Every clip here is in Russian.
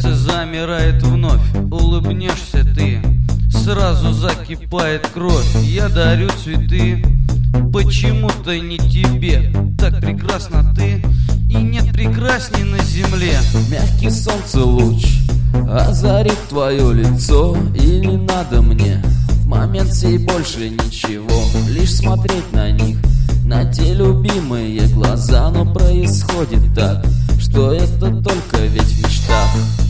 замирает вновь Улыбнешься ты. Сразу закипает кровь Я дарю цветы. Почему-то не тебе Так прекрасна ты. И нет прекрасней на земле. Мягкий солнце луч Озарит твое лицо. Или надо мне В момент сей больше ничего. Лишь смотреть на них На те любимые глаза. Но происходит так Что это только ведь в мечтах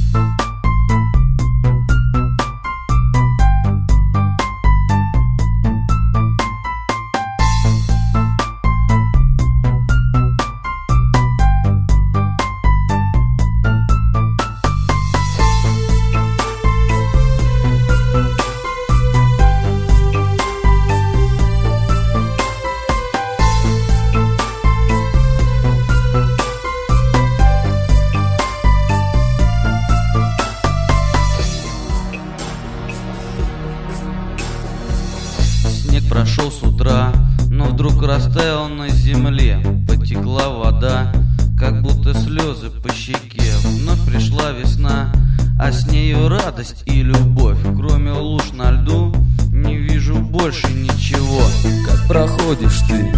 прошел с утра, но вдруг растаял на земле Потекла вода, как будто слезы по щеке. Вновь пришла весна, а с нею радость и любовь. Кроме луж на льду не вижу больше ничего. Как проходишь ты?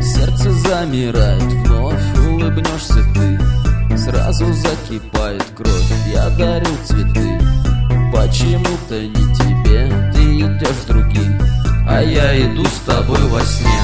Сердце замирает Вновь улыбнешься ты. Сразу закипает кровь Я дарю цветы. Почему-то не тебе Ты идешь другим А я иду с тобой во сне